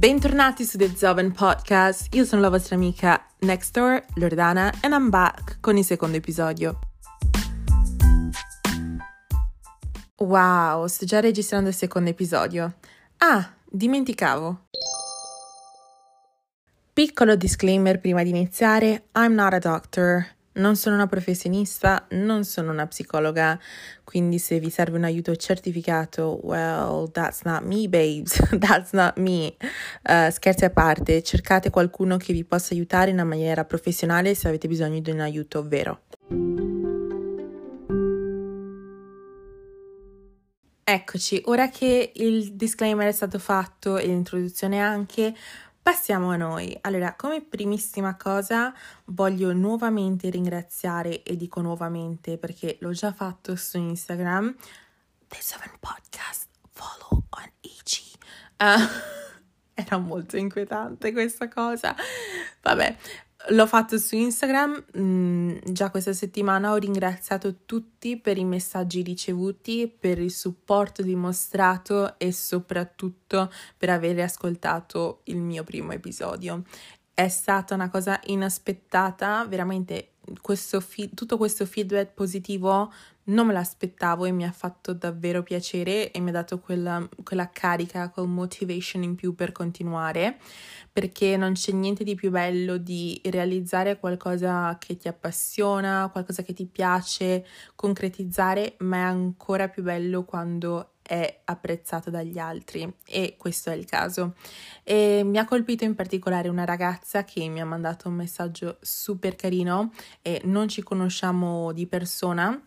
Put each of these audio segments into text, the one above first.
Bentornati su The Zoven Podcast, io sono la vostra amica Nextdoor, Loredana, and I'm back con il secondo episodio. Wow, sto già registrando il secondo episodio. Ah, dimenticavo. Piccolo disclaimer prima di iniziare, I'm not a doctor. Non sono una professionista, non sono una psicologa, quindi se vi serve un aiuto certificato, well, that's not me, babes, that's not me. Uh, scherzi a parte, cercate qualcuno che vi possa aiutare in una maniera professionale se avete bisogno di un aiuto vero. Eccoci, ora che il disclaimer è stato fatto e l'introduzione anche, Passiamo a noi. Allora, come primissima cosa voglio nuovamente ringraziare, e dico nuovamente perché l'ho già fatto su Instagram, The Seven Podcast, follow on IG. Uh, era molto inquietante questa cosa. Vabbè, L'ho fatto su Instagram, mm, già questa settimana ho ringraziato tutti per i messaggi ricevuti, per il supporto dimostrato e soprattutto per aver ascoltato il mio primo episodio. È stata una cosa inaspettata, veramente questo fi- tutto questo feedback positivo non me l'aspettavo e mi ha fatto davvero piacere e mi ha dato quella, quella carica, quel motivation in più per continuare, perché non c'è niente di più bello di realizzare qualcosa che ti appassiona, qualcosa che ti piace, concretizzare, ma è ancora più bello quando è apprezzato dagli altri e questo è il caso. E mi ha colpito in particolare una ragazza che mi ha mandato un messaggio super carino e non ci conosciamo di persona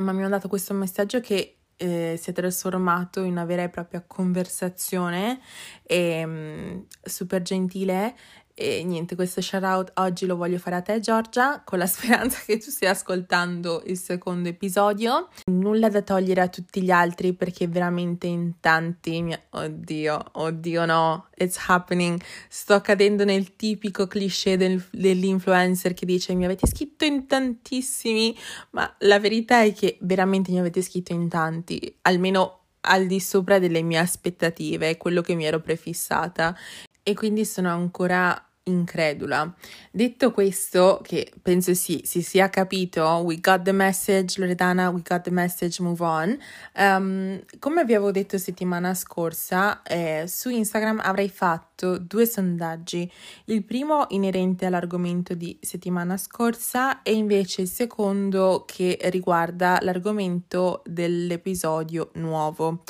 ma mi ha mandato questo messaggio che eh, si è trasformato in una vera e propria conversazione e, um, super gentile e niente, questo shout out oggi lo voglio fare a te Giorgia, con la speranza che tu stia ascoltando il secondo episodio. Nulla da togliere a tutti gli altri perché veramente in tanti, mi... oddio, oddio no, it's happening. Sto cadendo nel tipico cliché del, dell'influencer che dice mi avete scritto in tantissimi, ma la verità è che veramente mi avete scritto in tanti, almeno al di sopra delle mie aspettative, quello che mi ero prefissata e quindi sono ancora incredula. Detto questo, che penso sì, si sia capito, we got the message, Loredana, we got the message, move on. Um, come vi avevo detto settimana scorsa, eh, su Instagram avrei fatto due sondaggi. Il primo inerente all'argomento di settimana scorsa e invece il secondo che riguarda l'argomento dell'episodio nuovo.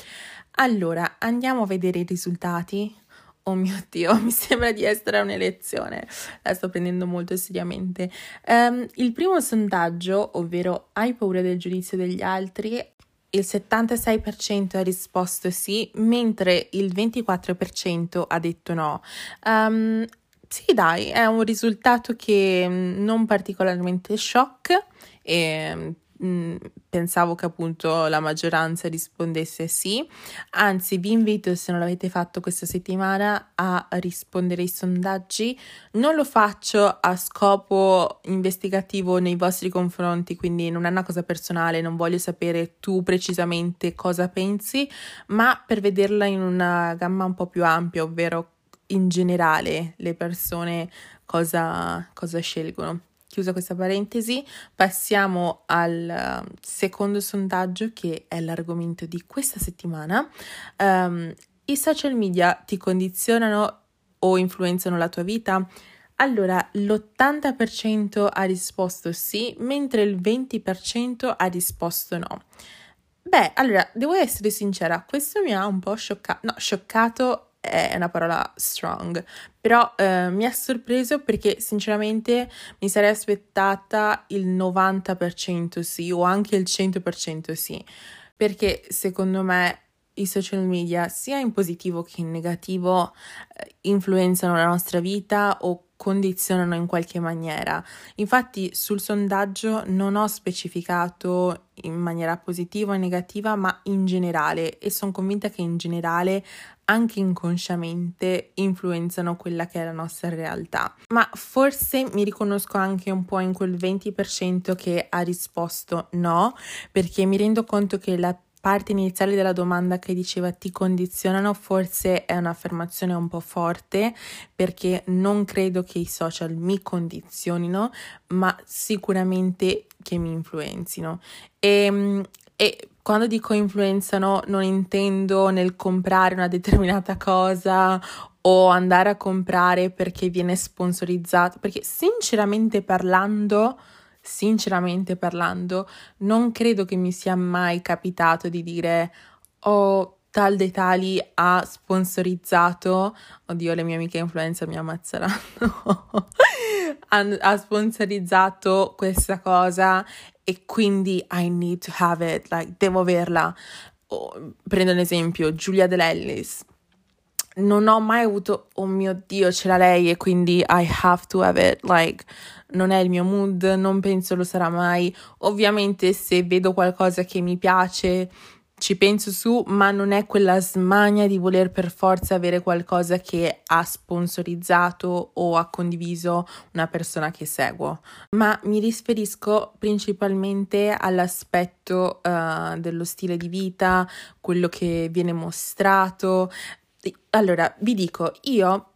Allora, andiamo a vedere i risultati oh mio Dio, mi sembra di essere a un'elezione, la sto prendendo molto seriamente. Um, il primo sondaggio, ovvero hai paura del giudizio degli altri, il 76% ha risposto sì, mentre il 24% ha detto no. Um, sì, dai, è un risultato che mm, non particolarmente shock e Mm, pensavo che appunto la maggioranza rispondesse sì, anzi vi invito se non l'avete fatto questa settimana a rispondere ai sondaggi, non lo faccio a scopo investigativo nei vostri confronti, quindi non è una cosa personale, non voglio sapere tu precisamente cosa pensi, ma per vederla in una gamma un po' più ampia, ovvero in generale le persone cosa, cosa scelgono. Chiusa questa parentesi, passiamo al uh, secondo sondaggio che è l'argomento di questa settimana. Um, I social media ti condizionano o influenzano la tua vita? Allora, l'80% ha risposto sì, mentre il 20% ha risposto no. Beh, allora, devo essere sincera, questo mi ha un po' scioccato, no, scioccato è una parola strong, però eh, mi ha sorpreso perché sinceramente mi sarei aspettata il 90% sì o anche il 100% sì, perché secondo me i social media sia in positivo che in negativo eh, influenzano la nostra vita o condizionano in qualche maniera. Infatti sul sondaggio non ho specificato in maniera positiva o negativa, ma in generale e sono convinta che in generale anche inconsciamente influenzano quella che è la nostra realtà. Ma forse mi riconosco anche un po' in quel 20% che ha risposto no, perché mi rendo conto che la parte iniziale della domanda che diceva ti condizionano, forse è un'affermazione un po' forte perché non credo che i social mi condizionino, ma sicuramente che mi influenzino. E, ehm, e quando dico influenzano non intendo nel comprare una determinata cosa o andare a comprare perché viene sponsorizzato, perché sinceramente parlando sinceramente parlando, non credo che mi sia mai capitato di dire oh tal dei tali ha sponsorizzato, oddio le mie amiche influencer mi ammazzeranno, ha sponsorizzato questa cosa e quindi I need to have it, like devo averla. Oh, prendo un esempio, Giulia Dell'Ellis. Non ho mai avuto, oh mio Dio, ce l'ha lei e quindi I have to have it, like non è il mio mood, non penso lo sarà mai. Ovviamente se vedo qualcosa che mi piace ci penso su, ma non è quella smania di voler per forza avere qualcosa che ha sponsorizzato o ha condiviso una persona che seguo, ma mi riferisco principalmente all'aspetto uh, dello stile di vita, quello che viene mostrato. Allora, vi dico, io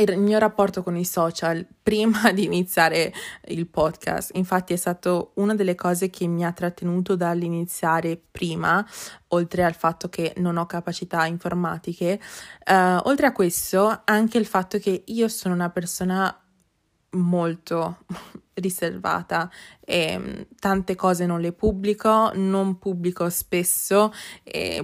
il mio rapporto con i social prima di iniziare il podcast. Infatti è stato una delle cose che mi ha trattenuto dall'iniziare prima, oltre al fatto che non ho capacità informatiche. Uh, oltre a questo, anche il fatto che io sono una persona molto riservata e mm, tante cose non le pubblico, non pubblico spesso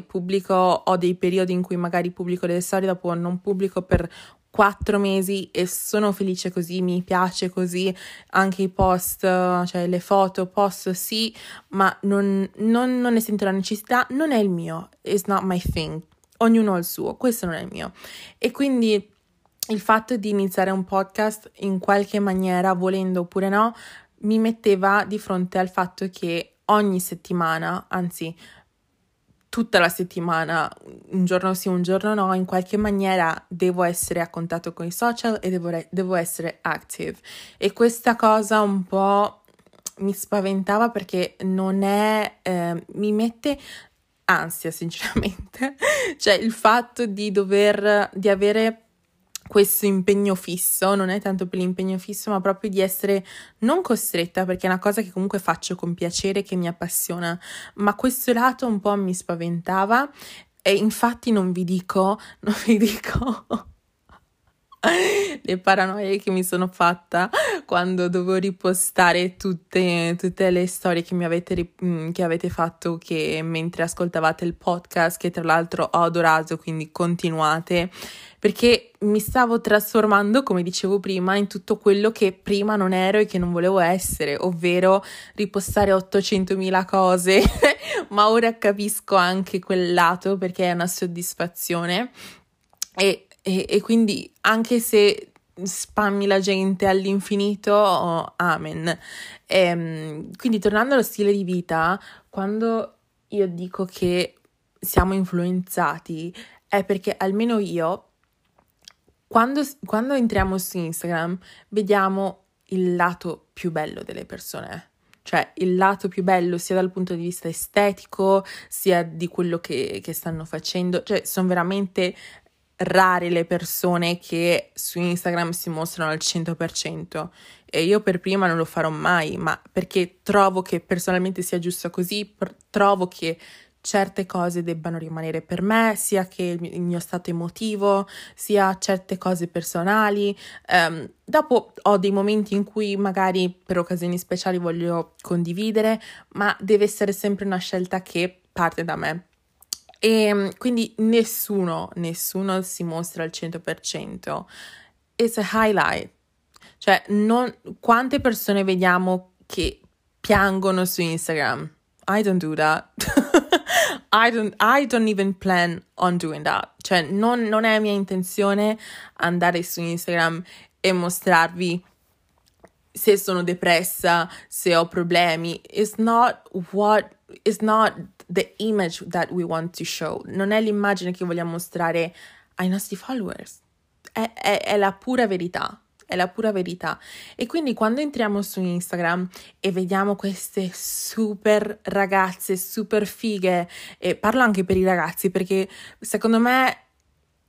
pubblico ho dei periodi in cui magari pubblico delle storie, dopo non pubblico per quattro mesi e sono felice così, mi piace così, anche i post, cioè le foto, posto sì, ma non, non, non ne sento la necessità, non è il mio, it's not my thing, ognuno ha il suo, questo non è il mio. E quindi il fatto di iniziare un podcast in qualche maniera, volendo oppure no, mi metteva di fronte al fatto che ogni settimana, anzi tutta la settimana, un giorno sì, un giorno no, in qualche maniera devo essere a contatto con i social e devo, devo essere active. E questa cosa un po' mi spaventava perché non è, eh, mi mette ansia sinceramente, cioè il fatto di dover, di avere questo impegno fisso, non è tanto per l'impegno fisso, ma proprio di essere non costretta, perché è una cosa che comunque faccio con piacere, che mi appassiona, ma questo lato un po' mi spaventava e infatti non vi dico, non vi dico le paranoie che mi sono fatta quando dovevo ripostare tutte, tutte le storie che mi avete, mm, che avete fatto che mentre ascoltavate il podcast, che tra l'altro ho adorato, quindi continuate, perché mi stavo trasformando, come dicevo prima, in tutto quello che prima non ero e che non volevo essere, ovvero ripostare 800.000 cose, ma ora capisco anche quel lato perché è una soddisfazione. E e, e quindi anche se spammi la gente all'infinito, oh, amen. E, ehm, quindi tornando allo stile di vita, quando io dico che siamo influenzati è perché almeno io, quando, quando entriamo su Instagram, vediamo il lato più bello delle persone cioè il lato più bello sia dal punto di vista estetico sia di quello che, che stanno facendo, cioè sono veramente rare le persone che su Instagram si mostrano al 100% e io per prima non lo farò mai, ma perché trovo che personalmente sia giusto così, per, trovo che certe cose debbano rimanere per me, sia che il mio stato emotivo, sia certe cose personali. Um, dopo ho dei momenti in cui magari per occasioni speciali voglio condividere, ma deve essere sempre una scelta che parte da me. E ehm, quindi nessuno, nessuno si mostra al 100%. It's a highlight. Cioè, non, quante persone vediamo che piangono su Instagram? I don't do that. I, don't, I don't even plan on doing that. Cioè, non, non è mia intenzione andare su Instagram e mostrarvi se sono depressa, se ho problemi. It's not what, it's not the image that we want to show, non è l'immagine che vogliamo mostrare ai nostri followers, è, è, è la pura verità, è la pura verità. E quindi quando entriamo su Instagram e vediamo queste super ragazze, super fighe, e parlo anche per i ragazzi perché secondo me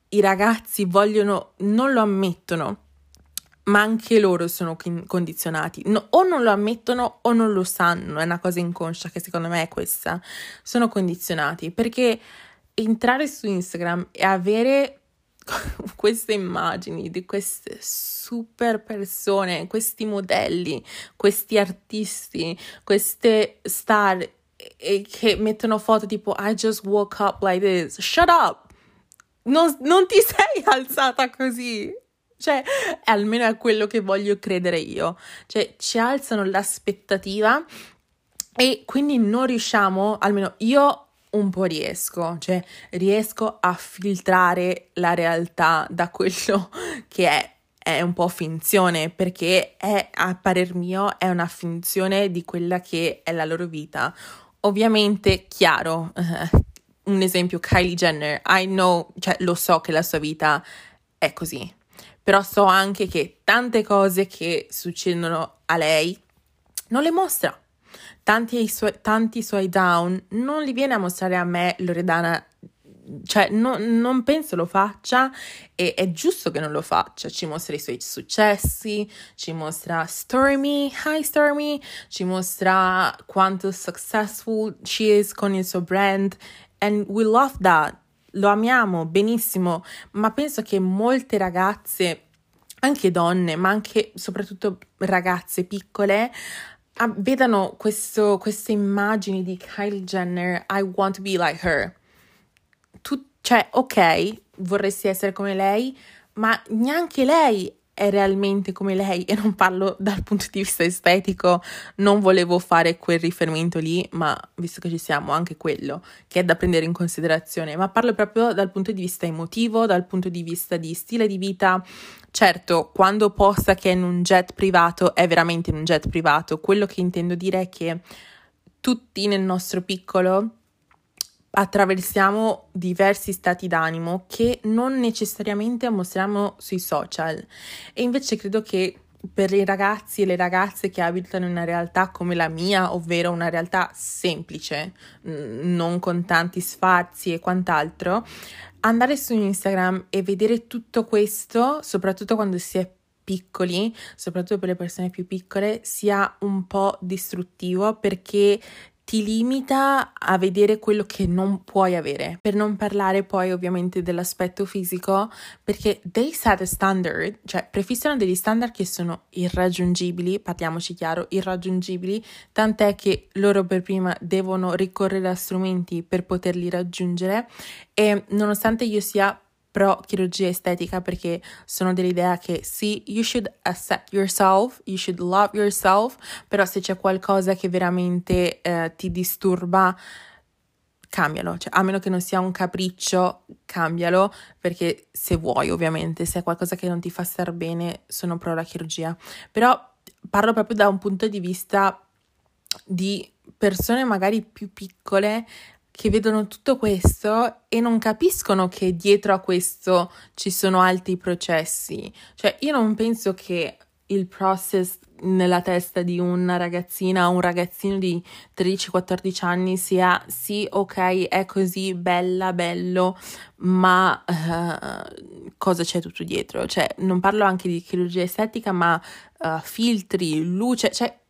i ragazzi vogliono, non lo ammettono, ma anche loro sono condizionati. No, o non lo ammettono o non lo sanno, è una cosa inconscia che secondo me è questa. Sono condizionati perché entrare su Instagram e avere queste immagini di queste super persone, questi modelli, questi artisti, queste star che mettono foto tipo I just woke up like this. Shut up! Non, non ti sei alzata così. Cioè, almeno è quello che voglio credere io. Cioè, ci alzano l'aspettativa e quindi non riusciamo, almeno io un po' riesco, cioè riesco a filtrare la realtà da quello che è. È un po' finzione perché è, a parer mio, è una finzione di quella che è la loro vita. Ovviamente, chiaro, un esempio, Kylie Jenner, I know, cioè lo so che la sua vita è così, però so anche che tante cose che succedono a lei non le mostra. Tanti, suoi, tanti suoi down non li viene a mostrare a me Loredana. Cioè no, non penso lo faccia e è giusto che non lo faccia, ci mostra i suoi successi, ci mostra Stormy, hi Stormy, ci mostra quanto successful she is con il suo brand. And we love that, lo amiamo benissimo, ma penso che molte ragazze, anche donne, ma anche soprattutto ragazze piccole, vedano questo, queste immagini di Kylie Jenner, I want to be like her. Tu, cioè, ok, vorresti essere come lei, ma neanche lei è realmente come lei e non parlo dal punto di vista estetico, non volevo fare quel riferimento lì, ma visto che ci siamo, anche quello che è da prendere in considerazione, ma parlo proprio dal punto di vista emotivo, dal punto di vista di stile di vita. Certo, quando posta che è in un jet privato, è veramente in un jet privato. Quello che intendo dire è che tutti nel nostro piccolo attraversiamo diversi stati d'animo che non necessariamente mostriamo sui social. E invece credo che per i ragazzi e le ragazze che abitano in una realtà come la mia, ovvero una realtà semplice, non con tanti sfarzi e quant'altro, andare su Instagram e vedere tutto questo, soprattutto quando si è piccoli, soprattutto per le persone più piccole, sia un po' distruttivo perché ti limita a vedere quello che non puoi avere. Per non parlare poi ovviamente dell'aspetto fisico, perché they set a standard, cioè prefissano degli standard che sono irraggiungibili, parliamoci chiaro, irraggiungibili, tant'è che loro per prima devono ricorrere a strumenti per poterli raggiungere e nonostante io sia pro chirurgia estetica perché sono dell'idea che sì, you should accept yourself, you should love yourself, però se c'è qualcosa che veramente eh, ti disturba, cambialo, cioè, a meno che non sia un capriccio, cambialo, perché se vuoi ovviamente, se è qualcosa che non ti fa star bene, sono pro la chirurgia. Però parlo proprio da un punto di vista di persone magari più piccole che vedono tutto questo e non capiscono che dietro a questo ci sono altri processi. Cioè, io non penso che il process nella testa di una ragazzina o un ragazzino di 13-14 anni sia sì, ok, è così bella, bello, ma uh, cosa c'è tutto dietro? Cioè, non parlo anche di chirurgia estetica, ma uh, filtri, luce, cioè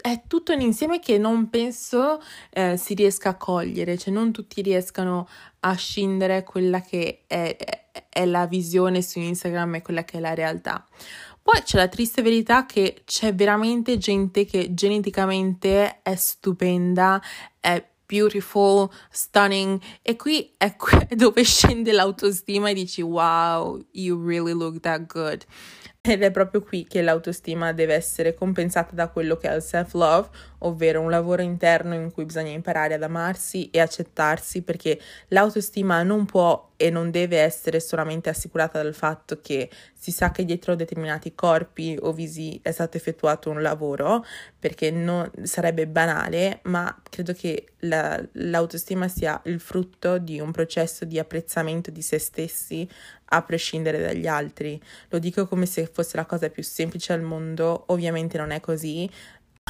è tutto un insieme che non penso eh, si riesca a cogliere, cioè non tutti riescano a scindere quella che è, è, la visione su Instagram e quella che è la realtà. Poi c'è la triste verità che c'è veramente gente che geneticamente è stupenda, è beautiful, stunning e qui è dove scende l'autostima e dici wow, you really look that good. Ed è proprio qui che l'autostima deve essere compensata da quello che è il self-love, ovvero un lavoro interno in cui bisogna imparare ad amarsi e accettarsi perché l'autostima non può e non deve essere solamente assicurata dal fatto che si sa che dietro determinati corpi o visi è stato effettuato un lavoro, perché non, sarebbe banale, ma credo che la, l'autostima sia il frutto di un processo di apprezzamento di se stessi a prescindere dagli altri. Lo dico come se fosse la cosa più semplice al mondo, ovviamente non è così.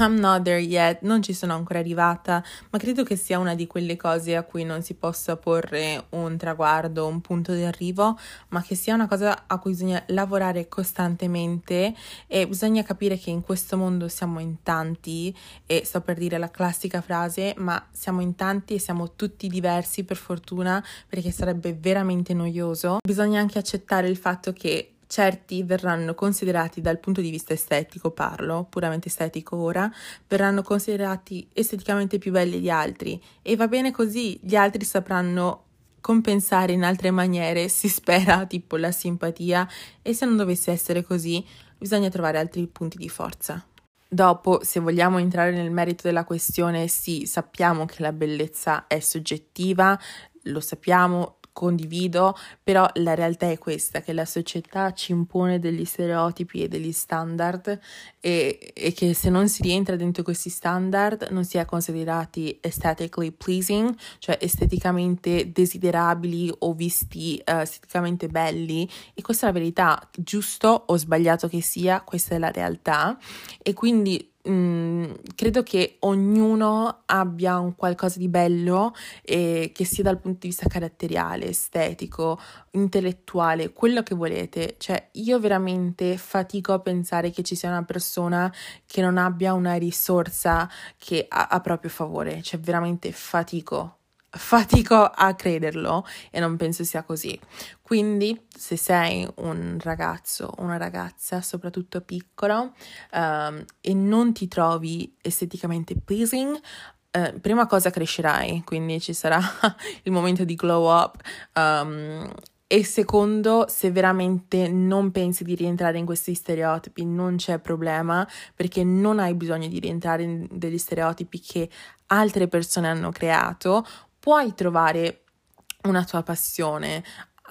I'm not there yet, non ci sono ancora arrivata, ma credo che sia una di quelle cose a cui non si possa porre un traguardo, un punto di arrivo, ma che sia una cosa a cui bisogna lavorare costantemente e bisogna capire che in questo mondo siamo in tanti e sto per dire la classica frase, ma siamo in tanti e siamo tutti diversi per fortuna perché sarebbe veramente noioso. Bisogna anche accettare il fatto che certi verranno considerati dal punto di vista estetico, parlo puramente estetico ora, verranno considerati esteticamente più belli di altri e va bene così, gli altri sapranno compensare in altre maniere, si spera, tipo la simpatia e se non dovesse essere così, bisogna trovare altri punti di forza. Dopo, se vogliamo entrare nel merito della questione, sì, sappiamo che la bellezza è soggettiva, lo sappiamo, condivido, però la realtà è questa, che la società ci impone degli stereotipi e degli standard e, e che se non si rientra dentro questi standard non si è considerati aesthetically pleasing, cioè esteticamente desiderabili o visti uh, esteticamente belli. E questa è la verità, giusto o sbagliato che sia, questa è la realtà. E quindi Mm, credo che ognuno abbia un qualcosa di bello eh, che sia dal punto di vista caratteriale, estetico, intellettuale, quello che volete. Cioè, io veramente fatico a pensare che ci sia una persona che non abbia una risorsa che ha a proprio favore. Cioè, veramente fatico fatico a crederlo e non penso sia così. Quindi, se sei un ragazzo o una ragazza, soprattutto piccolo, um, e non ti trovi esteticamente pleasing, uh, prima cosa crescerai, quindi ci sarà il momento di glow up. Um, e secondo, se veramente non pensi di rientrare in questi stereotipi, non c'è problema perché non hai bisogno di rientrare in degli stereotipi che altre persone hanno creato puoi trovare una tua passione,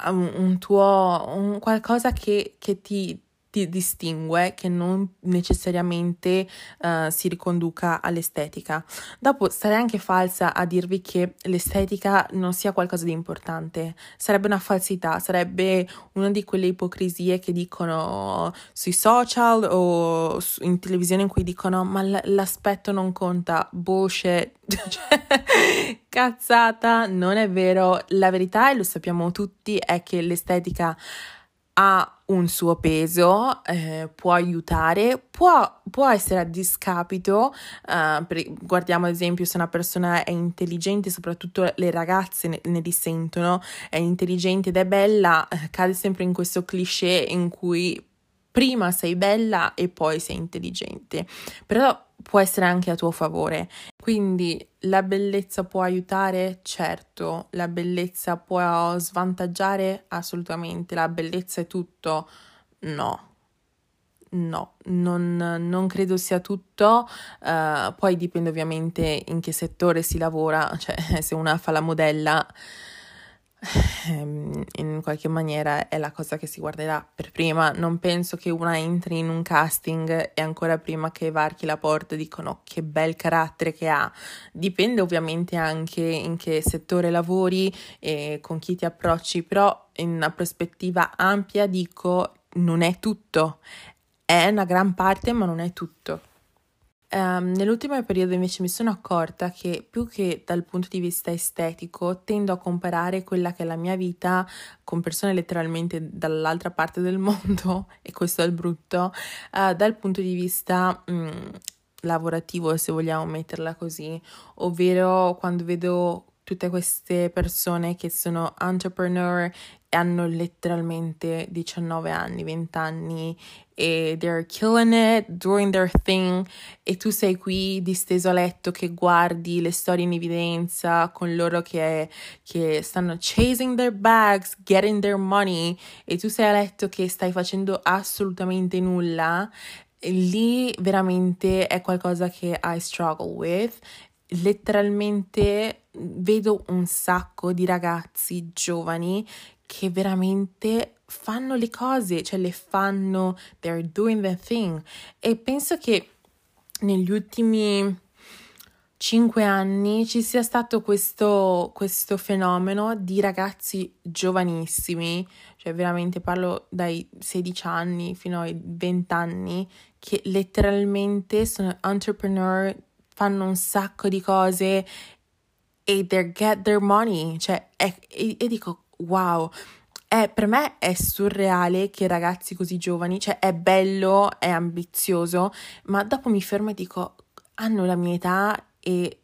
un, un tuo un qualcosa che, che ti, ti distingue che non necessariamente uh, si riconduca all'estetica. Dopo sarei anche falsa a dirvi che l'estetica non sia qualcosa di importante, sarebbe una falsità, sarebbe una di quelle ipocrisie che dicono sui social o in televisione in cui dicono ma l'aspetto non conta, bullshit, cioè, cazzata, non è vero, la verità e lo sappiamo tutti è che l'estetica ha un suo peso, eh, può aiutare, può, può, essere a discapito. Uh, per, guardiamo ad esempio se una persona è intelligente, soprattutto le ragazze ne, ne dissentono, è intelligente ed è bella, eh, cade sempre in questo cliché in cui prima sei bella e poi sei intelligente. Però può essere anche a tuo favore. Quindi la bellezza può aiutare? Certo. La bellezza può svantaggiare? Assolutamente. La bellezza è tutto? No. No, non, non credo sia tutto, uh, poi dipende ovviamente in che settore si lavora, cioè se una fa la modella in qualche maniera è la cosa che si guarderà per prima. Non penso che una entri in un casting e ancora prima che varchi la porta dicono che bel carattere che ha. Dipende ovviamente anche in che settore lavori e con chi ti approcci, però in una prospettiva ampia dico non è tutto. È una gran parte, ma non è tutto. Um, nell'ultimo periodo invece mi sono accorta che più che dal punto di vista estetico tendo a comparare quella che è la mia vita con persone letteralmente dall'altra parte del mondo, e questo è il brutto, uh, dal punto di vista um, lavorativo, se vogliamo metterla così, ovvero quando vedo tutte queste persone che sono entrepreneur hanno letteralmente 19 anni, 20 anni e they're killing it, doing their thing e tu sei qui disteso a letto che guardi le storie in evidenza con loro che, che stanno chasing their bags, getting their money e tu sei a letto che stai facendo assolutamente nulla lì veramente è qualcosa che I struggle with letteralmente vedo un sacco di ragazzi giovani che veramente fanno le cose, cioè le fanno, they're doing the thing. E penso che negli ultimi cinque anni ci sia stato questo, questo fenomeno di ragazzi giovanissimi, cioè veramente parlo dai 16 anni fino ai 20 anni, che letteralmente sono entrepreneur, fanno un sacco di cose e they get their money, cioè, e, e, e dico, wow, è, per me è surreale che ragazzi così giovani, cioè è bello, è ambizioso, ma dopo mi fermo e dico, hanno la mia età e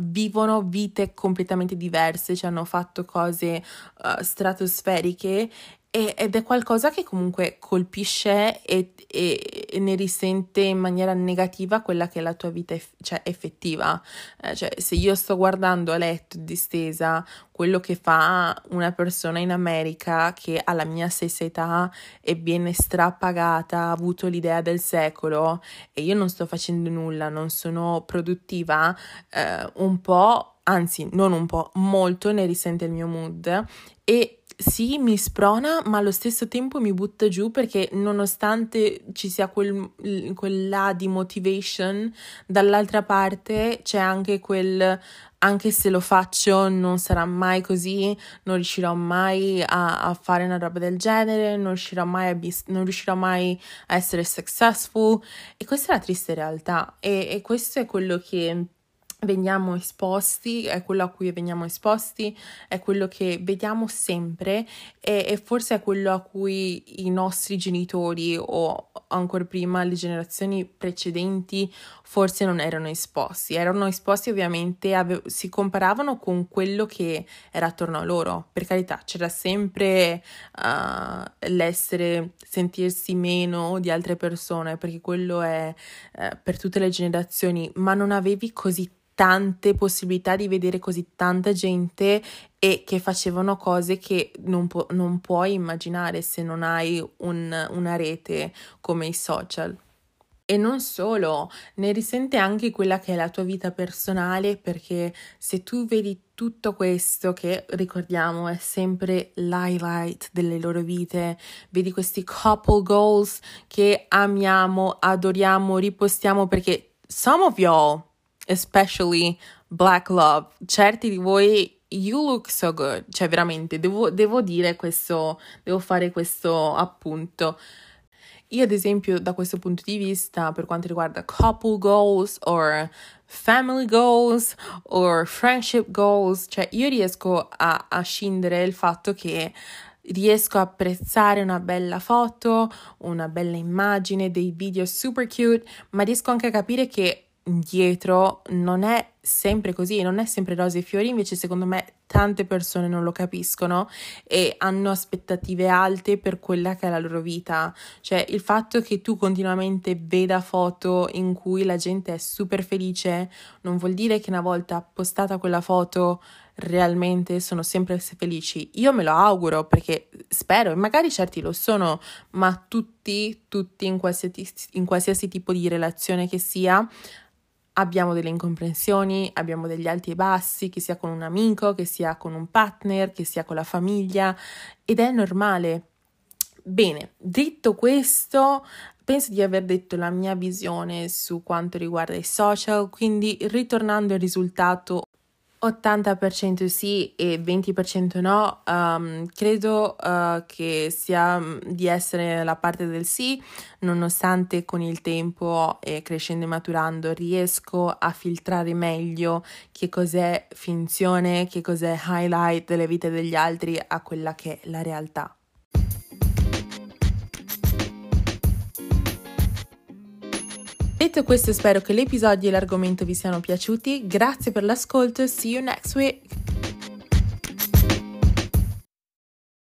vivono vite completamente diverse, cioè hanno fatto cose uh, stratosferiche ed è qualcosa che comunque colpisce e, e, e, ne risente in maniera negativa quella che è la tua vita eff- cioè effettiva. Eh, cioè, se io sto guardando a letto distesa quello che fa una persona in America che ha la mia stessa età e viene strapagata, ha avuto l'idea del secolo e io non sto facendo nulla, non sono produttiva, eh, un po', anzi non un po', molto ne risente il mio mood e sì, mi sprona, ma allo stesso tempo mi butta giù perché nonostante ci sia quel, quella di motivation, dall'altra parte c'è anche quel anche se lo faccio non sarà mai così, non riuscirò mai a, a fare una roba del genere, non riuscirò, mai a be, non riuscirò mai a essere successful. E questa è la triste realtà. E, e questo è quello che veniamo esposti, è quello a cui veniamo esposti, è quello che vediamo sempre e, e, forse è quello a cui i nostri genitori o ancora prima le generazioni precedenti forse non erano esposti. Erano esposti ovviamente, ave- si comparavano con quello che era attorno a loro. Per carità, c'era sempre uh, l'essere, sentirsi meno di altre persone, perché quello è uh, per tutte le generazioni, ma non avevi così tante possibilità di vedere così tanta gente e che facevano cose che non, pu- non puoi immaginare se non hai un, una rete come i social. E non solo, ne risente anche quella che è la tua vita personale perché se tu vedi tutto questo che ricordiamo è sempre l'highlight delle loro vite, vedi questi couple goals che amiamo, adoriamo, ripostiamo perché some of y'all especially black love. Certi di voi you look so good, cioè veramente devo, devo dire questo, devo fare questo appunto. Io ad esempio da questo punto di vista per quanto riguarda couple goals or family goals or friendship goals, cioè io riesco a, a scindere il fatto che riesco a apprezzare una bella foto, una bella immagine, dei video super cute, ma riesco anche a capire che dietro non è sempre così, non è sempre rose e fiori, invece secondo me tante persone non lo capiscono e hanno aspettative alte per quella che è la loro vita, cioè il fatto che tu continuamente veda foto in cui la gente è super felice non vuol dire che una volta postata quella foto realmente sono sempre felici. Io me lo auguro perché spero, e magari certi lo sono, ma tutti, tutti in qualsiasi, in qualsiasi tipo di relazione che sia, abbiamo delle incomprensioni, abbiamo degli alti e bassi, che sia con un amico, che sia con un partner, che sia con la famiglia ed è normale. Bene, detto questo, penso di aver detto la mia visione su quanto riguarda i social, quindi ritornando al risultato 80% sì e 20% no, um, credo uh, che sia mm, di essere la parte del sì, nonostante con il tempo e crescendo e maturando riesco a filtrare meglio che cos'è finzione, che cos'è highlight delle vite degli altri a quella che è la realtà. Detto questo spero che l'episodio e l'argomento vi siano piaciuti, grazie per l'ascolto, see you next week!